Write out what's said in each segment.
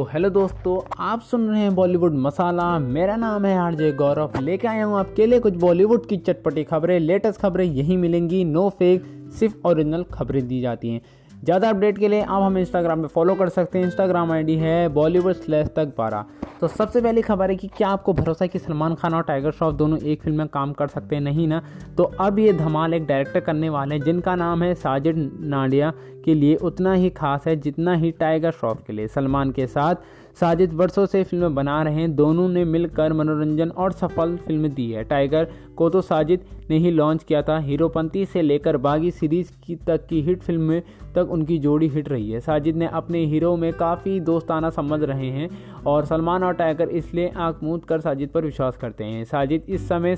तो हेलो दोस्तों, आप सुन रहे हैं बॉलीवुड मसाला। मेरा नाम है आरजे गौरव। लेके आया हूँ आपके लिए कुछ बॉलीवुड की चटपटी खबरें। लेटेस्ट खबरें यही मिलेंगी। नो फेक सिर्फ़ ओरिजिनल खबरें दी जाती हैं। ज़्यादा अपडेट के लिए आप हमें इंस्टाग्राम पे फॉलो कर सकते हैं। इंस्टाग्राम आईडी है बॉलीवुड स्लैश तक बारह तो सबसे पहली खबर है कि क्या आपको भरोसा है कि सलमान खान और टाइगर श्रॉफ दोनों एक फ़िल्म में काम कर सकते हैं? नहीं ना? तो अब ये धमाल एक डायरेक्टर करने वाले हैं, जिनका नाम है साजिद नाडिया। के लिए उतना ही खास है जितना ही टाइगर श्रॉफ के लिए। सलमान के साथ साजिद वर्षों से फ़िल्में बना रहे हैं। दोनों ने मिलकर मनोरंजन और सफल फ़िल्म दी है। टाइगर को तो साजिद ने ही लॉन्च किया था। हीरोपंती से लेकर बागी सीरीज़ की तक की हिट फ़िल्म तक उनकी जोड़ी हिट रही है। साजिद ने अपने हीरो में काफ़ी दोस्ताना समझ रहे हैं और सलमान और टाइगर इसलिए आँख मूद कर साजिद पर विश्वास करते हैं। साजिद इस समय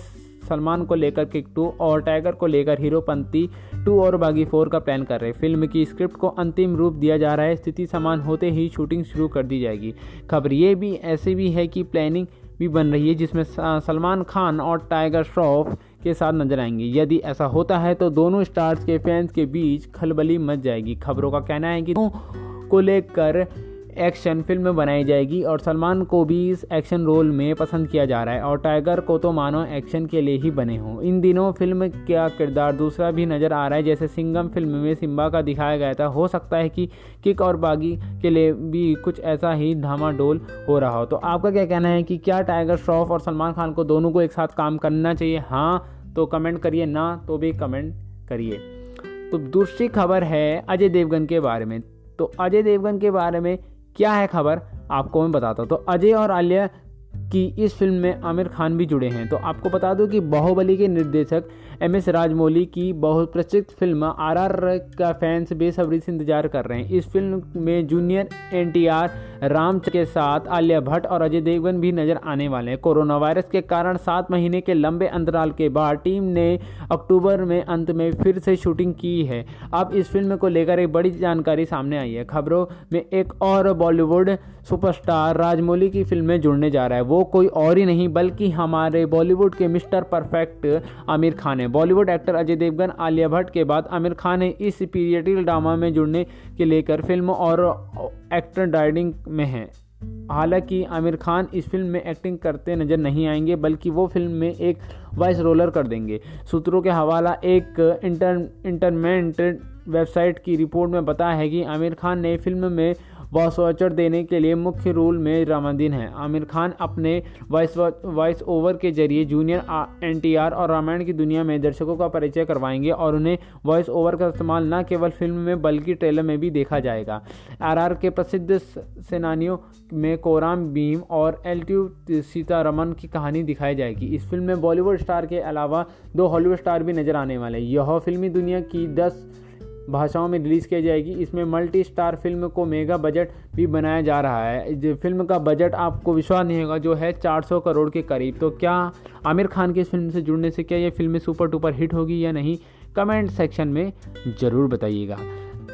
सलमान को लेकर किक टू और टाइगर को लेकर हीरोपंती टू और बागी फोर का प्लान कर रहे हैं। फ़िल्म की स्क्रिप्ट को अंतिम रूप दिया जा रहा है। स्थिति समान होते ही शूटिंग शुरू कर दी जाएगी। खबर ये भी, ऐसे भी है कि प्लानिंग भी बन रही है, जिसमें सलमान खान और टाइगर श्रॉफ के साथ नज़र आएँगे। यदि ऐसा होता है तो दोनों स्टार्स के फैंस के बीच खलबली मच जाएगी। खबरों का कहना है कि को लेकर एक्शन फ़िल्म बनाई जाएगी और सलमान को भी इस एक्शन रोल में पसंद किया जा रहा है और टाइगर को तो मानो एक्शन के लिए ही बने हों। इन दिनों फ़िल्म का किरदार दूसरा भी नज़र आ रहा है, जैसे सिंगम फ़िल्म में सिम्बा का दिखाया गया था। हो सकता है कि किक और बागी के लिए भी कुछ ऐसा ही धामाडोल हो रहा हो। तो आपका क्या कहना है कि क्या टाइगर श्रॉफ और सलमान खान को दोनों को एक साथ काम करना चाहिए? हाँ तो कमेंट करिए, ना तो भी कमेंट करिए। तो दूसरी खबर है अजय देवगन के बारे में। तो अजय देवगन के बारे में क्या है खबर? आपको मैं बताता हूँ। तो अजय और आलिया की इस फ़िल्म में आमिर खान भी जुड़े हैं। तो आपको बता दूँ कि बाहुबली के निर्देशक एम एस राजमौली की बहुत प्रसिद्ध फ़िल्म आर आर का फैंस बेसब्री से इंतज़ार कर रहे हैं। इस फ़िल्म में junior N T R Ram के साथ आलिया भट्ट और अजय देवगन भी नज़र आने वाले हैं। कोरोना वायरस के कारण सात महीने के लंबे अंतराल के बाद टीम ने अक्टूबर में अंत में फिर से शूटिंग की है। अब इस फ़िल्म को लेकर एक बड़ी जानकारी सामने आई है। खबरों में एक और बॉलीवुड सुपरस्टार राजमौली की फ़िल्म में जुड़ने जा रहा है। वो कोई और ही नहीं, बल्कि हमारे बॉलीवुड के मिस्टर परफेक्ट आमिर खान है। बॉलीवुड एक्टर अजय देवगन, आलिया भट्ट के बाद आमिर खान ने इस पीरियडिकल ड्रामा में जुड़ने के लेकर फ़िल्म और एक्टर डाइडिंग में हैं। हालाँकि आमिर खान इस फ़िल्म में एक्टिंग करते नज़र नहीं आएँगे, बल्कि वो फ़िल्म में एक वॉइस रोलर कर देंगे। सूत्रों के हवाला, एक इंटर, इंटरमेंट वेबसाइट की रिपोर्ट में बताया है कि आमिर खान ने फ़िल्म में वॉइस वॉचर देने के लिए मुख्य रोल में रामादीन है। आमिर खान अपने वॉइस वॉइस ओवर के ज़रिए जूनियर एनटीआर और रामायण की दुनिया में दर्शकों का परिचय करवाएँगे और उन्हें वॉइस ओवर का इस्तेमाल न केवल फ़िल्म में बल्कि ट्रेलर में भी देखा जाएगा। आर के प्रसिद्ध सेनानियों में कोराम भीम और एल सीतारमन की कहानी दिखाई जाएगी। इस फ़िल्म में बॉलीवुड स्टार के अलावा दो हॉलीवुड स्टार भी नज़र आने वाले यह फिल्मी दुनिया की दस भाषाओं में रिलीज़ किया जाएगी। इसमें मल्टी स्टार फ़िल्म को मेगा बजट भी बनाया जा रहा है। फ़िल्म का बजट आपको विश्वास नहीं होगा, जो है 400 करोड़ के करीब। तो क्या आमिर खान की इस फ़िल्म से जुड़ने से क्या ये फ़िल्म सुपर टूपर हिट होगी या नहीं? कमेंट सेक्शन में ज़रूर बताइएगा।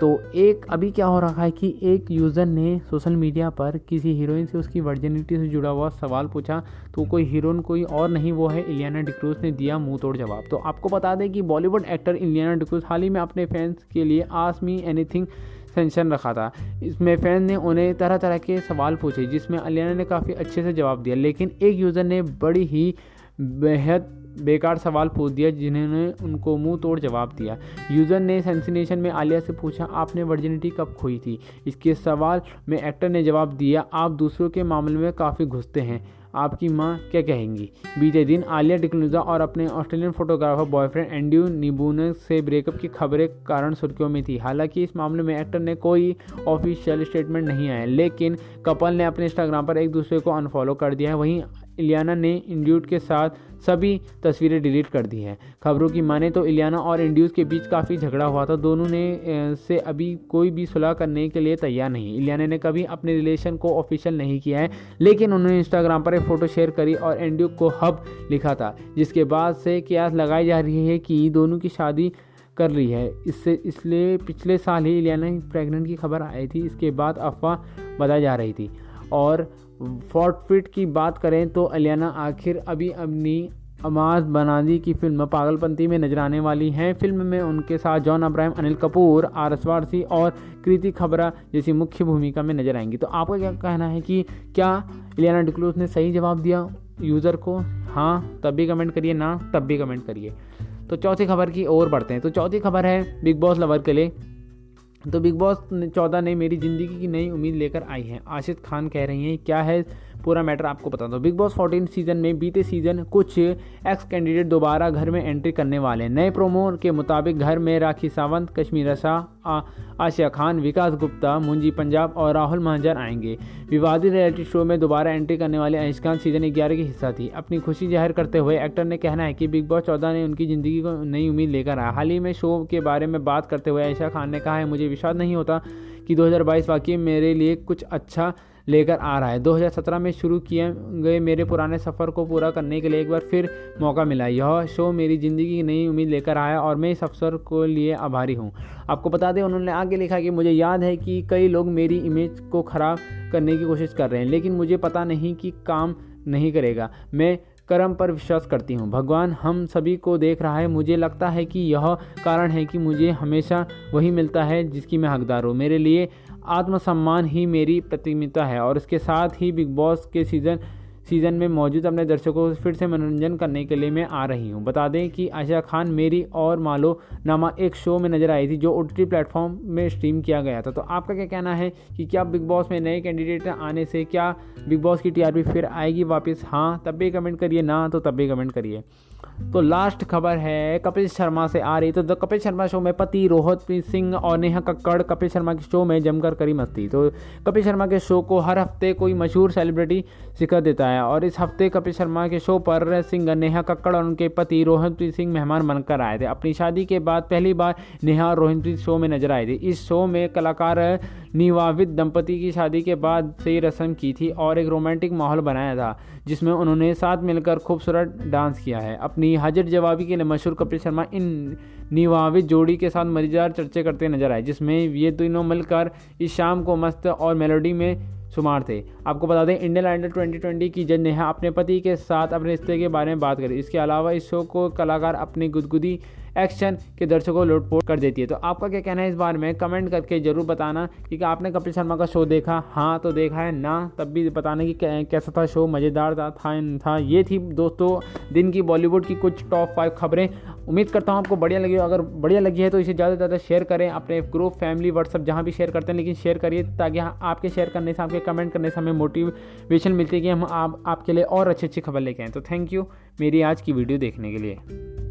तो एक, अभी क्या हो रहा है कि एक यूज़र ने सोशल मीडिया पर किसी हीरोइन से उसकी वर्जिनिटी से जुड़ा हुआ सवाल पूछा तो कोई हीरोइन कोई और नहीं, वो है इलियाना डिक्रूज ने दिया मुँह तोड़ जवाब। तो आपको बता दें कि बॉलीवुड एक्टर इलियाना डिक्रूज हाल ही में अपने फैंस के लिए आस मी एनीथिंग सेंशन रखा था। इसमें फ़ैन ने उन्हें तरह तरह के सवाल पूछे, जिसमें अलियाना ने काफ़ी अच्छे से जवाब दिया। लेकिन एक यूज़र ने बड़ी ही बेहद बेकार सवाल पूछ दिया, जिन्होंने उनको मुँह तोड़ जवाब दिया। यूज़र ने सेंसिनेशन में आलिया से पूछा, आपने वर्जिनिटी कब खोई थी? इसके सवाल में एक्टर ने जवाब दिया, आप दूसरों के मामले में काफ़ी घुसते हैं। आपकी माँ क्या कहेंगी? बीते दिन आलिया डिक्लूजा और अपने Australian photographer boyfriend Andrew Neebone से ब्रेकअप की खबरें कारण सुर्खियों में थी। हालाँकि इस मामले में एक्टर ने कोई ऑफिशियल स्टेटमेंट नहीं आया, लेकिन कपल ने अपने इंस्टाग्राम पर एक दूसरे को अनफॉलो कर दिया है। वहीं इलियाना ने इंड्यूट के साथ सभी तस्वीरें डिलीट कर दी हैं। खबरों की माने तो इलियाना और इंड्यूस के बीच काफ़ी झगड़ा हुआ था। दोनों ने से अभी कोई भी सुलह करने के लिए तैयार नहीं। इलियाना ने कभी अपने रिलेशन को ऑफिशियल नहीं किया है, लेकिन उन्होंने इंस्टाग्राम पर एक फ़ोटो शेयर करी और एंड्यूक को हब लिखा था, जिसके बाद से क्यास लगाई जा रही है कि दोनों की शादी कर ली है। इससे, इसलिए पिछले साल ही इलियाना प्रेग्नेंट की खबर आई थी। इसके बाद अफवाह बताई जा रही थी और फोर्ट फिट की बात करें तो अलियाना आखिर अभी अपनी अमाज बनादी की फ़िल्म पागलपंती में नज़र आने वाली हैं। फ़िल्म में उनके साथ John Abraham, Anil Kapoor, R S Warsi और कृति खबरा जैसी मुख्य भूमिका में नज़र आएँगी। तो आपका क्या कहना है कि क्या इलियाना डिक्लूस ने सही जवाब दिया यूज़र को? हाँ तब भी कमेंट करिए, ना, तब भी कमेंट करिए। तो चौथी खबर की ओर बढ़ते हैं। तो चौथी खबर है बिग बॉस लवर के लिए। तो बिग बॉस चौदह ने मेरी ज़िंदगी की नई उम्मीद लेकर आई है। आशिद खान कह रही हैं, क्या है पूरा मैटर आपको बता दो बिग बॉस 14 सीज़न में बीते सीज़न कुछ एक्स कैंडिडेट दोबारा घर में एंट्री करने वाले नए प्रोमो के मुताबिक घर में राखी सावंत, कश्मीर शाह आशिया खान, विकास गुप्ता, मुंजी पंजाब और राहुल महाजन आएँगे। विवादित रियलिटी शो में दोबारा एंट्री करने वाले अंशकान सीज़न ग्यारह की हिस्सा थी। अपनी खुशी ज़ाहिर करते हुए एक्टर ने कहना है कि बिग बॉस चौदह ने उनकी ज़िंदगी को नई उम्मीद लेकर आया। हाल ही में शो के बारे में बात करते हुए आयशा खान ने कहा है, मुझे विश्वास नहीं होता कि 2022 वाकई मेरे लिए कुछ अच्छा लेकर आ रहा है। 2017 में शुरू किए गए मेरे पुराने सफ़र को पूरा करने के लिए एक बार फिर मौका मिला। यह शो मेरी ज़िंदगी की नई उम्मीद लेकर आया और मैं इस अवसर को लिए आभारी हूँ। आपको बता दें, उन्होंने आगे लिखा कि मुझे याद है कि कई लोग मेरी इमेज को ख़राब करने की कोशिश कर रहे हैं, लेकिन मुझे पता नहीं कि काम नहीं करेगा। मैं कर्म पर विश्वास करती हूँ। भगवान, हम सभी को देख रहा है, मुझे लगता है कि यह कारण है कि मुझे हमेशा वही मिलता है जिसकी मैं हकदार हूँ। मेरे लिए आत्मसम्मान ही मेरी प्रतिमिता है और इसके साथ ही बिग बॉस के सीज़न सीज़न में मौजूद अपने दर्शकों को फिर से मनोरंजन करने के लिए मैं आ रही हूँ। बता दें कि आशा खान, मेरी और मालो नामा एक शो में नज़र आई थी जो ओ टी प्लेटफॉर्म में स्ट्रीम किया गया था। तो आपका क्या कहना है कि क्या बिग बॉस में नए कैंडिडेट आने से क्या बिग बॉस की टीआरपी फिर आएगी वापस? हाँ तब भी कमेंट करिए, ना तो तब भी कमेंट करिए। तो लास्ट खबर है, कपिल शर्मा से आ रही। तो द कपिल शर्मा शो में पति रोहित सिंह और नेहा कक्कड़ कपिल शर्मा के शो में जमकर करी मस्ती। तो कपिल शर्मा के शो को हर हफ़्ते कोई मशहूर सेलिब्रिटी शिखर देता है और इस हफ़्ते कपिल शर्मा के शो पर सिंगर नेहा कक्कड़ और उनके पति रोहितप्रीत सिंह मेहमान बनकर आए थे। अपनी शादी के बाद पहली बार नेहा और रोहितप्रीत शो में नज़र आए थे। इस शो में कलाकार निवावित दंपति की शादी के बाद से रस्म की थी और एक रोमांटिक माहौल बनाया था, जिसमें उन्होंने साथ मिलकर खूबसूरत डांस किया है। अपनी हाजिर जवाबी के लिए मशहूर कपिल शर्मा इन निवावित जोड़ी के साथ मज़ेदार चर्चे करते नज़र आए, जिसमें ये तीनों मिलकर इस शाम को मस्त और मेलोडी में शुमार थे। आपको बता दें, इंडियन आइडल 2020 की जज नेहा अपने पति के साथ अपने रिश्ते के बारे में बात करी। इसके अलावा इस शो को कलाकार अपनी गुदगुदी एक्शन के दर्शकों को लुटपोट कर देती है। तो आपका क्या कहना है इस बारे में? कमेंट करके ज़रूर बताना कि आपने कपिल शर्मा का शो देखा। हाँ तो देखा है ना, तब भी बताना कि कैसा था शो मज़ेदार था था था। ये थी दोस्तों, दिन की बॉलीवुड की कुछ टॉप फाइव खबरें। उम्मीद करता हूँ आपको बढ़िया लगी अगर बढ़िया लगी है तो इसे ज़्यादा से ज़्यादा शेयर करें अपने ग्रुप फैमिली व्हाट्सअप जहाँ भी शेयर करते हैं, लेकिन शेयर करिए, ताकि आपके शेयर करने से, आपके कमेंट करने से हमें मोटिवेशन मिलती है कि हम आप, आपके लिए और अच्छी अच्छी खबर लेके आएँ। तो थैंक यू मेरी आज की वीडियो देखने के लिए।